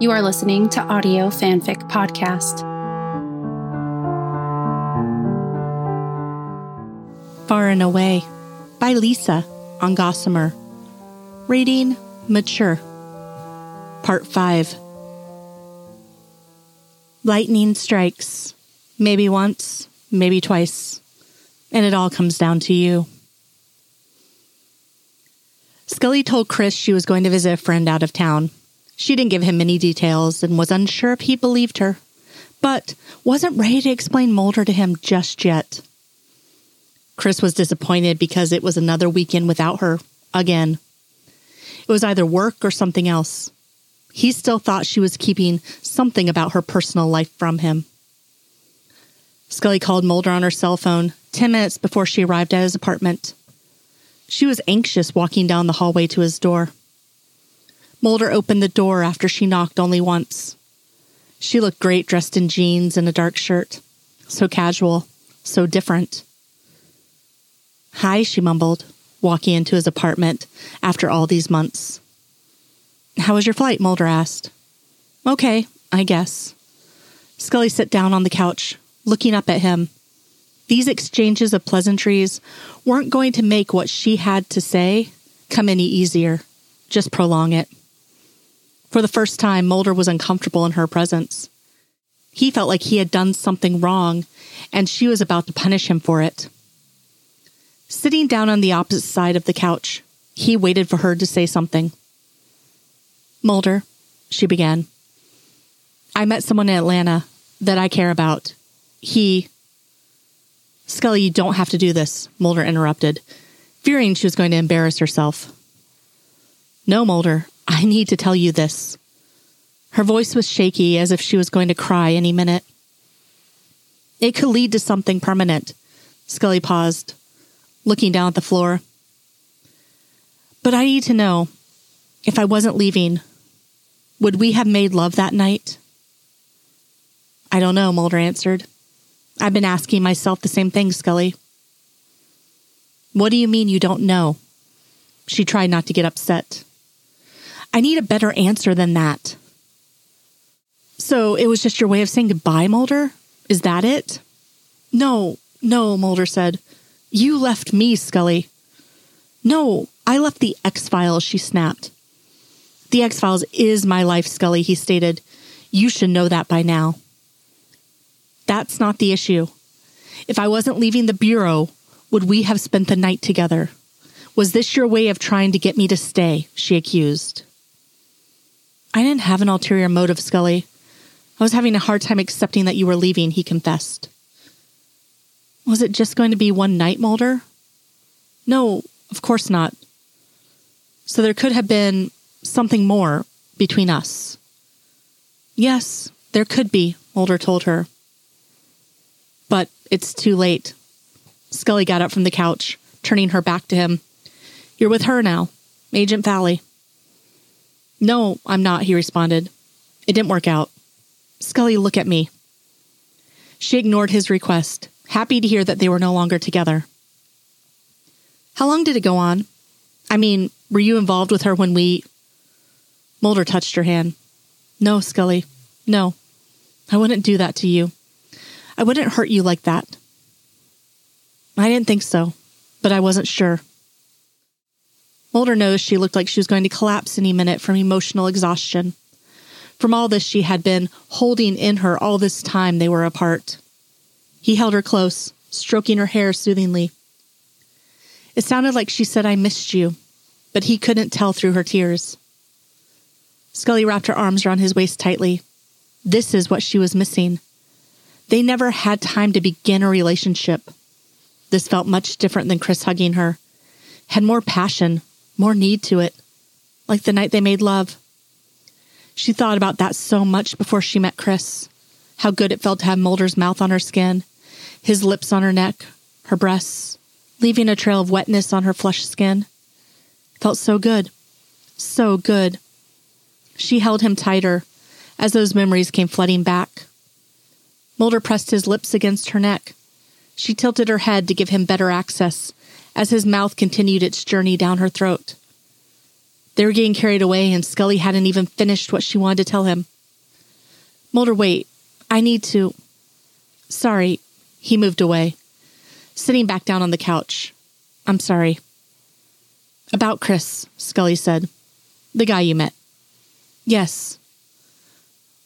You are listening to Audio Fanfic Podcast. Far and Away by Lisa on Gossamer. Rating Mature. Part 5. Lightning strikes. Maybe once, maybe twice. And it all comes down to you. Scully told Chris she was going to visit a friend out of town. She didn't give him many details and was unsure if he believed her, but wasn't ready to explain Mulder to him just yet. Chris was disappointed because it was another weekend without her, again. It was either work or something else. He still thought she was keeping something about her personal life from him. Scully called Mulder on her cell phone 10 minutes before she arrived at his apartment. She was anxious walking down the hallway to his door. Mulder opened the door after she knocked only once. She looked great dressed in jeans and a dark shirt. So casual, so different. Hi, she mumbled, walking into his apartment after all these months. How was your flight? Mulder asked. Okay, I guess. Scully sat down on the couch, looking up at him. These exchanges of pleasantries weren't going to make what she had to say come any easier, just prolong it. For the first time, Mulder was uncomfortable in her presence. He felt like he had done something wrong, and she was about to punish him for it. Sitting down on the opposite side of the couch, he waited for her to say something. Mulder, she began. I met someone in Atlanta that I care about. He. Scully, you don't have to do this, Mulder interrupted, fearing she was going to embarrass herself. No, Mulder, I need to tell you this. Her voice was shaky as if she was going to cry any minute. It could lead to something permanent. Scully paused, looking down at the floor. But I need to know if I wasn't leaving, would we have made love that night? I don't know, Mulder answered. I've been asking myself the same thing, Scully. What do you mean you don't know? She tried not to get upset. I need a better answer than that. So it was just your way of saying goodbye, Mulder? Is that it? No, no, Mulder said. You left me, Scully. No, I left the X Files, she snapped. The X Files is my life, Scully, he stated. You should know that by now. That's not the issue. If I wasn't leaving the Bureau, would we have spent the night together? Was this your way of trying to get me to stay? She accused. I didn't have an ulterior motive, Scully. I was having a hard time accepting that you were leaving, he confessed. Was it just going to be one night, Mulder? No, of course not. So there could have been something more between us. Yes, there could be, Mulder told her. But it's too late. Scully got up from the couch, turning her back to him. You're with her now, Agent Fowley. No, I'm not, he responded. It didn't work out. Scully, look at me. She ignored his request, happy to hear that they were no longer together. How long did it go on? I mean, were you involved with her when we. Mulder touched her hand. No, Scully. No. I wouldn't do that to you. I wouldn't hurt you like that. I didn't think so, but I wasn't sure. Mulder noticed she looked like she was going to collapse any minute from emotional exhaustion. From all this she had been holding in her all this time they were apart. He held her close, stroking her hair soothingly. It sounded like she said, I missed you, but he couldn't tell through her tears. Scully wrapped her arms around his waist tightly. This is what she was missing. They never had time to begin a relationship. This felt much different than Chris hugging her. Had more passion, more need to it, like the night they made love. She thought about that so much before she met Chris. How good it felt to have Mulder's mouth on her skin, his lips on her neck, her breasts, leaving a trail of wetness on her flushed skin. It felt so good. So good. She held him tighter as those memories came flooding back. Mulder pressed his lips against her neck. She tilted her head to give him better access as his mouth continued its journey down her throat. They were getting carried away, and Scully hadn't even finished what she wanted to tell him. Mulder, wait. I need to. Sorry. He moved away, sitting back down on the couch. I'm sorry. About Chris, Scully said. The guy you met. Yes.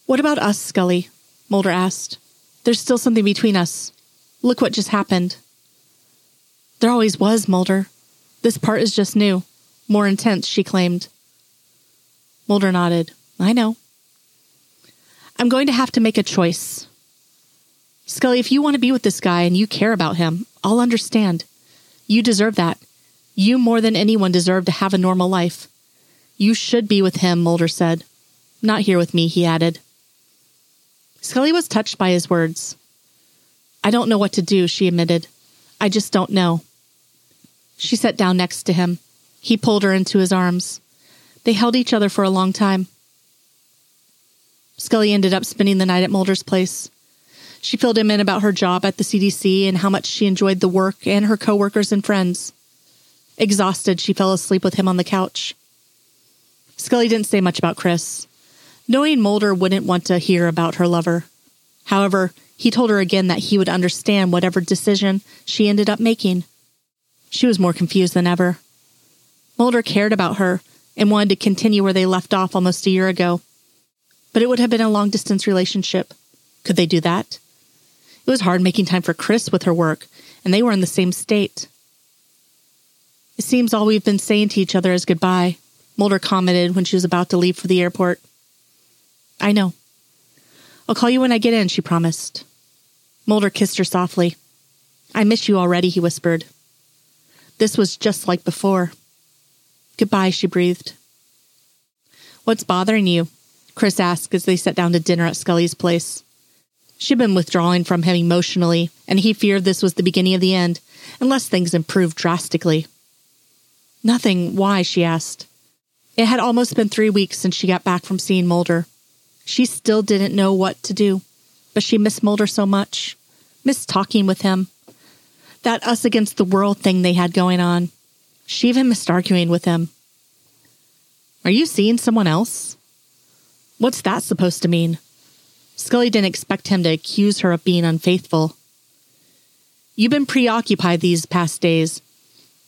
What about us, Scully? Mulder asked. There's still something between us. Look what just happened. There always was, Mulder. This part is just new. More intense, she claimed. Mulder nodded. I know. I'm going to have to make a choice. Scully, if you want to be with this guy and you care about him, I'll understand. You deserve that. You more than anyone deserve to have a normal life. You should be with him, Mulder said. Not here with me, he added. Scully was touched by his words. I don't know what to do, she admitted. I just don't know. She sat down next to him. He pulled her into his arms. They held each other for a long time. Scully ended up spending the night at Mulder's place. She filled him in about her job at the CDC and how much she enjoyed the work and her coworkers and friends. Exhausted, she fell asleep with him on the couch. Scully didn't say much about Chris, knowing Mulder wouldn't want to hear about her lover. However, he told her again that he would understand whatever decision she ended up making. She was more confused than ever. Mulder cared about her and wanted to continue where they left off almost a year ago. But it would have been a long distance relationship. Could they do that? It was hard making time for Chris with her work, and they were in the same state. It seems all we've been saying to each other is goodbye, Mulder commented when she was about to leave for the airport. I know. I'll call you when I get in, she promised. Mulder kissed her softly. I miss you already, he whispered. This was just like before. Goodbye, she breathed. What's bothering you? Chris asked as they sat down to dinner at Scully's place. She'd been withdrawing from him emotionally, and he feared this was the beginning of the end, unless things improved drastically. Nothing. Why? she asked. It had almost been three weeks since she got back from seeing Mulder. She still didn't know what to do, but she missed Mulder so much, missed talking with him. That us against the world thing they had going on. She even missed arguing with him. Are you seeing someone else? What's that supposed to mean? Scully didn't expect him to accuse her of being unfaithful. You've been preoccupied these past days,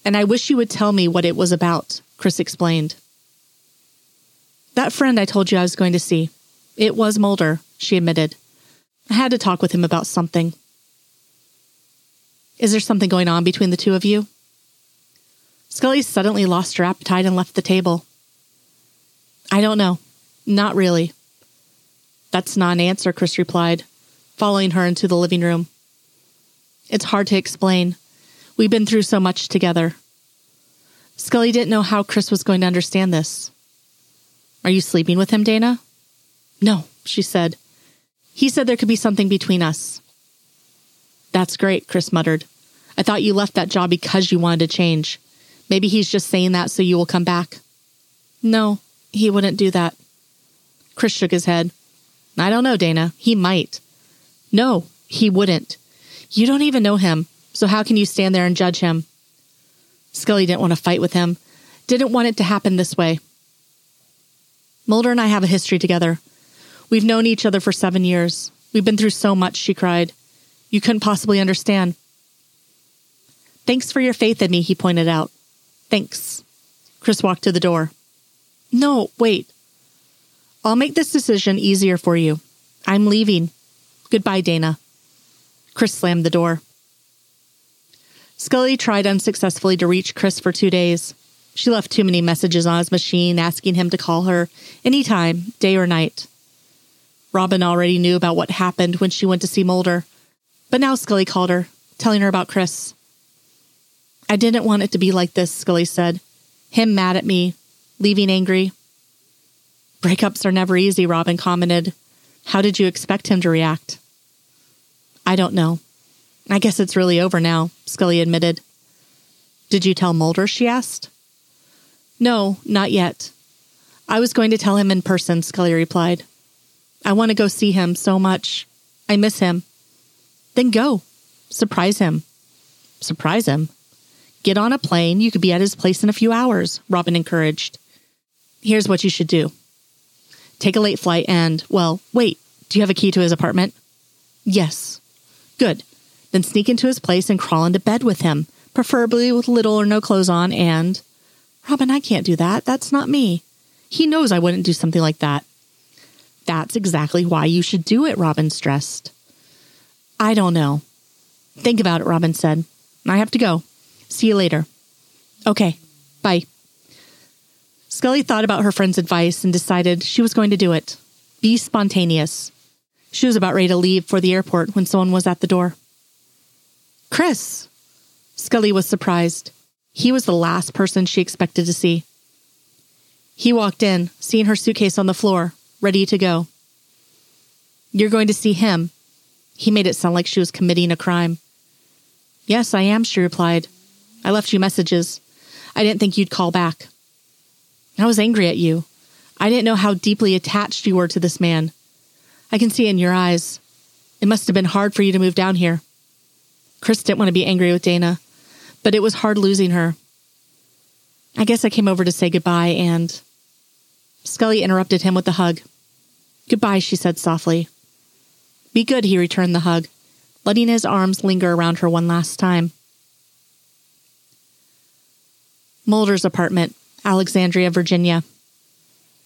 and I wish you would tell me what it was about, Chris explained. That friend I told you I was going to see. It was Mulder, she admitted. I had to talk with him about something. Is there something going on between the two of you? Scully suddenly lost her appetite and left the table. I don't know. Not really. That's not an answer, Chris replied, following her into the living room. It's hard to explain. We've been through so much together. Scully didn't know how Chris was going to understand this. Are you sleeping with him, Dana? No, she said. He said there could be something between us. That's great, Chris muttered. I thought you left that job because you wanted to change. Maybe he's just saying that so you will come back. No, he wouldn't do that. Chris shook his head. I don't know, Dana. He might. No, he wouldn't. You don't even know him, so how can you stand there and judge him? Scully didn't want to fight with him, didn't want it to happen this way. Mulder and I have a history together. We've known each other for seven years. We've been through so much, she cried. You couldn't possibly understand. Thanks for your faith in me, he pointed out. Thanks. Chris walked to the door. No, wait. I'll make this decision easier for you. I'm leaving. Goodbye, Dana. Chris slammed the door. Scully tried unsuccessfully to reach Chris for two days. She left too many messages on his machine asking him to call her anytime, day or night. Robin already knew about what happened when she went to see Mulder, but now Scully called her, telling her about Chris. I didn't want it to be like this, Scully said. Him mad at me, leaving angry. Breakups are never easy, Robin commented. How did you expect him to react? I don't know. I guess it's really over now, Scully admitted. Did you tell Mulder? she asked. No, not yet. I was going to tell him in person, Scully replied. I want to go see him so much. I miss him. Then go. Surprise him. Surprise him? Get on a plane. You could be at his place in a few hours, Robin encouraged. Here's what you should do take a late flight and, well, wait, do you have a key to his apartment? Yes. Good. Then sneak into his place and crawl into bed with him, preferably with little or no clothes on, and. Robin, I can't do that. That's not me. He knows I wouldn't do something like that. That's exactly why you should do it, Robin stressed. I don't know. Think about it, Robin said. I have to go. See you later. Okay, bye. Scully thought about her friend's advice and decided she was going to do it. Be spontaneous. She was about ready to leave for the airport when someone was at the door. Chris! Scully was surprised. He was the last person she expected to see. He walked in, seeing her suitcase on the floor, ready to go. You're going to see him. He made it sound like she was committing a crime. Yes, I am, she replied. I left you messages. I didn't think you'd call back. I was angry at you. I didn't know how deeply attached you were to this man. I can see it in your eyes. It must have been hard for you to move down here. Chris didn't want to be angry with Dana, but it was hard losing her. I guess I came over to say goodbye and. Scully interrupted him with a hug. Goodbye, she said softly. Be good, he returned the hug, letting his arms linger around her one last time. Mulder's apartment, Alexandria, Virginia.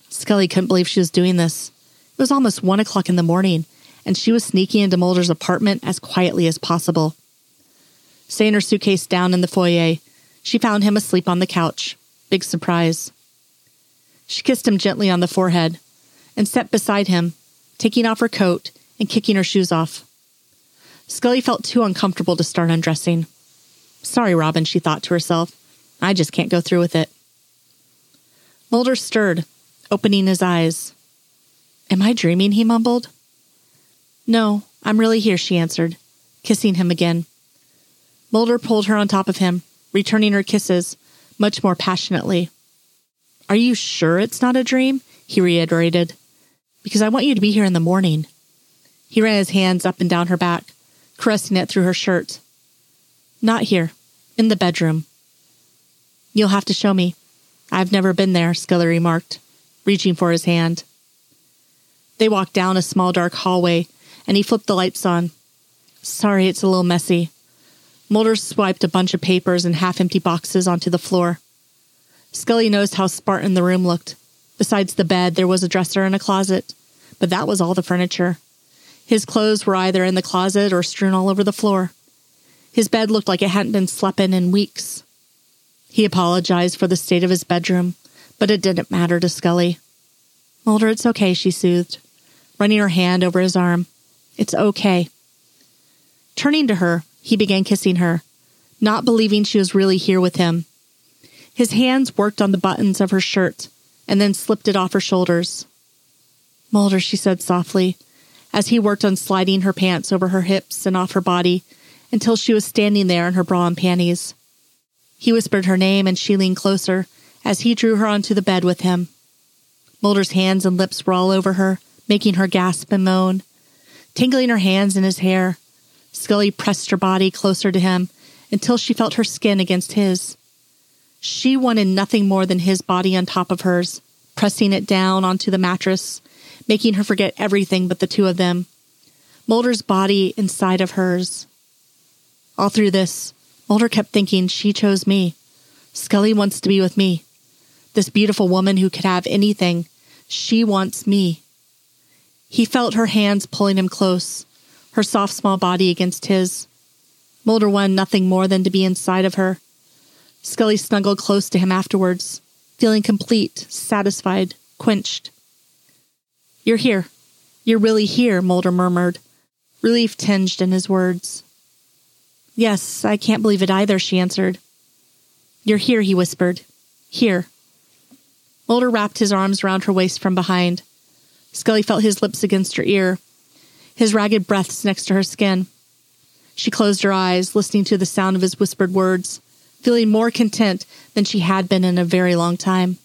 Scully couldn't believe she was doing this. It was almost one o'clock in the morning, and she was sneaking into Mulder's apartment as quietly as possible. Setting her suitcase down in the foyer, she found him asleep on the couch. Big surprise. She kissed him gently on the forehead and sat beside him, taking off her coat and kicking her shoes off. Scully felt too uncomfortable to start undressing. Sorry, Robin, she thought to herself. I just can't go through with it. Mulder stirred, opening his eyes. Am I dreaming? he mumbled. No, I'm really here, she answered, kissing him again. Mulder pulled her on top of him, returning her kisses, much more passionately. Are you sure it's not a dream? he reiterated. Because I want you to be here in the morning. He ran his hands up and down her back, caressing it through her shirt. Not here, in the bedroom. You'll have to show me. I've never been there, Scully remarked, reaching for his hand. They walked down a small dark hallway, and he flipped the lights on. Sorry, it's a little messy. Mulder swiped a bunch of papers and half empty boxes onto the floor. Scully noticed how spartan the room looked. Besides the bed, there was a dresser and a closet, but that was all the furniture. His clothes were either in the closet or strewn all over the floor. His bed looked like it hadn't been slept in in weeks. He apologized for the state of his bedroom, but it didn't matter to Scully. Mulder, it's okay, she soothed, running her hand over his arm. It's okay. Turning to her, he began kissing her, not believing she was really here with him. His hands worked on the buttons of her shirt and then slipped it off her shoulders. Mulder, she said softly, as he worked on sliding her pants over her hips and off her body until she was standing there in her bra and panties. He whispered her name and she leaned closer as he drew her onto the bed with him. Mulder's hands and lips were all over her, making her gasp and moan. Tingling her hands in his hair, Scully pressed her body closer to him until she felt her skin against his. She wanted nothing more than his body on top of hers, pressing it down onto the mattress, making her forget everything but the two of them. Mulder's body inside of hers. All through this, Mulder kept thinking she chose me. Scully wants to be with me. This beautiful woman who could have anything. She wants me. He felt her hands pulling him close, her soft small body against his. Mulder wanted nothing more than to be inside of her. Scully snuggled close to him afterwards, feeling complete, satisfied, quenched. You're here. You're really here, Mulder murmured, relief tinged in his words. Yes, I can't believe it either, she answered. You're here, he whispered. Here. Mulder wrapped his arms around her waist from behind. Scully felt his lips against her ear, his ragged breaths next to her skin. She closed her eyes, listening to the sound of his whispered words, feeling more content than she had been in a very long time.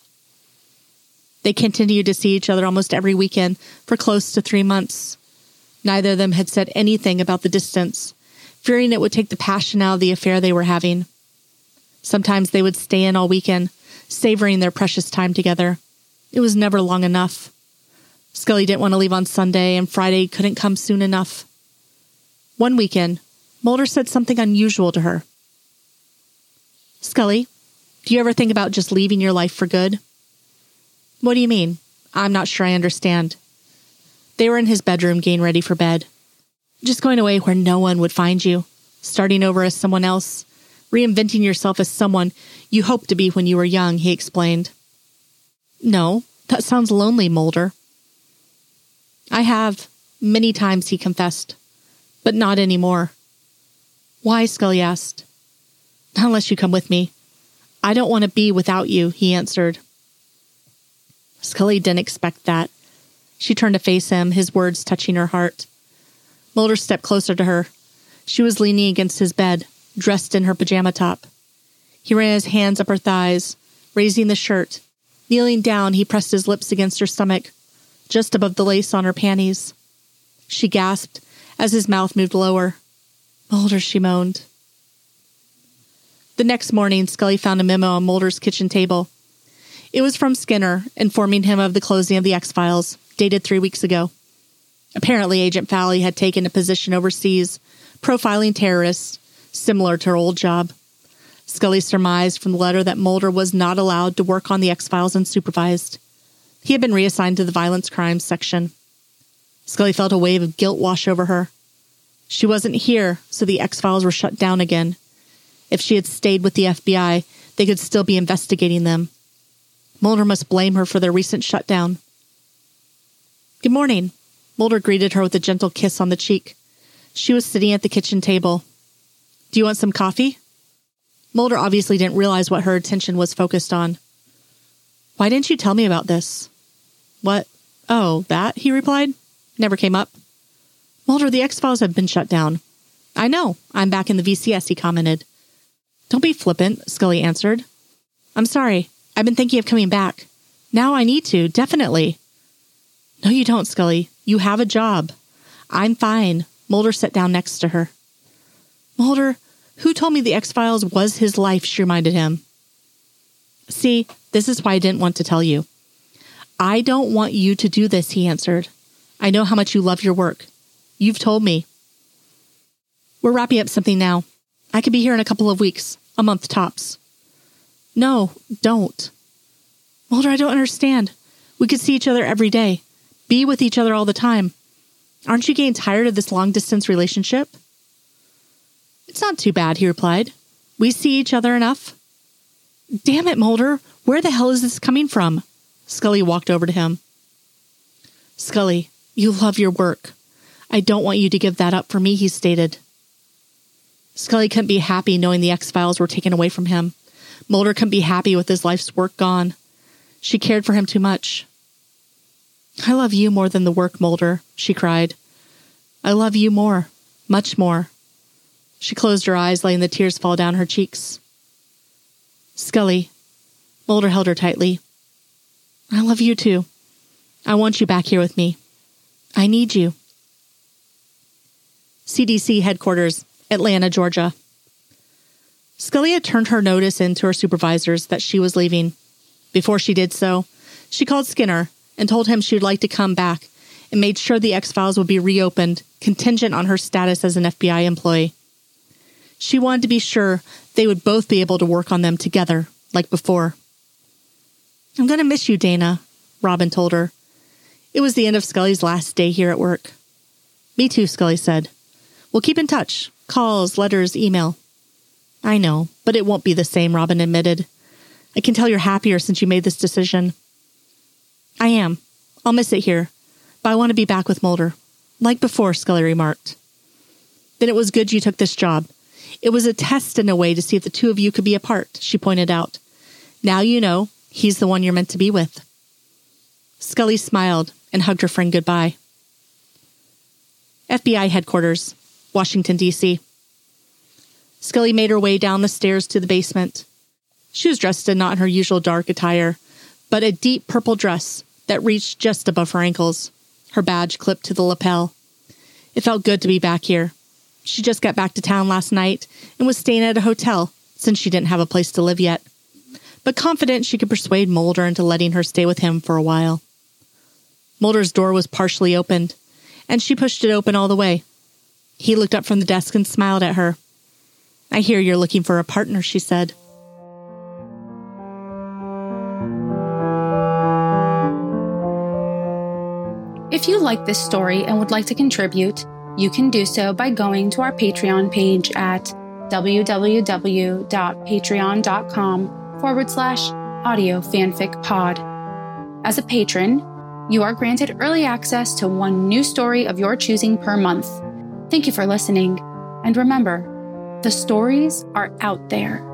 They continued to see each other almost every weekend for close to three months. Neither of them had said anything about the distance, fearing it would take the passion out of the affair they were having. Sometimes they would stay in all weekend, savoring their precious time together. It was never long enough. Scully didn't want to leave on Sunday, and Friday couldn't come soon enough. One weekend, Mulder said something unusual to her. Scully, do you ever think about just leaving your life for good? What do you mean? I'm not sure I understand. They were in his bedroom getting ready for bed. Just going away where no one would find you, starting over as someone else, reinventing yourself as someone you hoped to be when you were young, he explained. No, that sounds lonely, Mulder. I have, many times, he confessed, but not anymore. Why? Scully asked. Unless you come with me. I don't want to be without you, he answered. Scully didn't expect that. She turned to face him, his words touching her heart. Mulder stepped closer to her. She was leaning against his bed, dressed in her pajama top. He ran his hands up her thighs, raising the shirt. Kneeling down, he pressed his lips against her stomach, just above the lace on her panties. She gasped as his mouth moved lower. Mulder, she moaned. The next morning, Scully found a memo on Mulder's kitchen table. It was from Skinner, informing him of the closing of the X Files, dated three weeks ago. Apparently, Agent Fowley had taken a position overseas, profiling terrorists, similar to her old job. Scully surmised from the letter that Mulder was not allowed to work on the X Files unsupervised. He had been reassigned to the violence crimes section. Scully felt a wave of guilt wash over her. She wasn't here, so the X Files were shut down again. If she had stayed with the FBI, they could still be investigating them. Mulder must blame her for their recent shutdown. Good morning. Mulder greeted her with a gentle kiss on the cheek. She was sitting at the kitchen table. Do you want some coffee? Mulder obviously didn't realize what her attention was focused on. Why didn't you tell me about this? What? Oh, that? He replied. Never came up. Mulder, the X Files have been shut down. I know. I'm back in the VCS, he commented. Don't be flippant, Scully answered. I'm sorry. I've been thinking of coming back. Now I need to, definitely. No, you don't, Scully. You have a job. I'm fine. Mulder sat down next to her. Mulder, who told me the X Files was his life? She reminded him. See, this is why I didn't want to tell you. I don't want you to do this, he answered. I know how much you love your work. You've told me. We're wrapping up something now. I could be here in a couple of weeks, a month tops. No, don't. Mulder, I don't understand. We could see each other every day, be with each other all the time. Aren't you getting tired of this long distance relationship? It's not too bad, he replied. We see each other enough. Damn it, Mulder. Where the hell is this coming from? Scully walked over to him. Scully, you love your work. I don't want you to give that up for me, he stated. Scully couldn't be happy knowing the X Files were taken away from him. Mulder couldn't be happy with his life's work gone. She cared for him too much. I love you more than the work, Mulder, she cried. I love you more, much more. She closed her eyes, letting the tears fall down her cheeks. Scully. Mulder held her tightly. I love you too. I want you back here with me. I need you. CDC headquarters, Atlanta, Georgia. Scully had turned her notice in to her supervisors that she was leaving. Before she did so, she called Skinner and told him she would like to come back and made sure the X Files would be reopened, contingent on her status as an FBI employee. She wanted to be sure they would both be able to work on them together, like before. I'm going to miss you, Dana, Robin told her. It was the end of Scully's last day here at work. Me too, Scully said. We'll keep in touch calls, letters, email. I know, but it won't be the same, Robin admitted. I can tell you're happier since you made this decision. I am. I'll miss it here, but I want to be back with Mulder. Like before, Scully remarked. Then it was good you took this job. It was a test in a way to see if the two of you could be apart, she pointed out. Now you know he's the one you're meant to be with. Scully smiled and hugged her friend goodbye. FBI headquarters, Washington, D.C. Scully made her way down the stairs to the basement. She was dressed in not her usual dark attire, but a deep purple dress that reached just above her ankles, her badge clipped to the lapel. It felt good to be back here. She just got back to town last night and was staying at a hotel since she didn't have a place to live yet. but confident she could persuade Mulder into letting her stay with him for a while. Mulder's door was partially opened, and she pushed it open all the way. He looked up from the desk and smiled at her. I hear you're looking for a partner, she said. If you like this story and would like to contribute, you can do so by going to our Patreon page at www.patreon.com forward slash audio fanfic pod. As a patron, you are granted early access to one new story of your choosing per month. Thank you for listening. And remember, the stories are out there.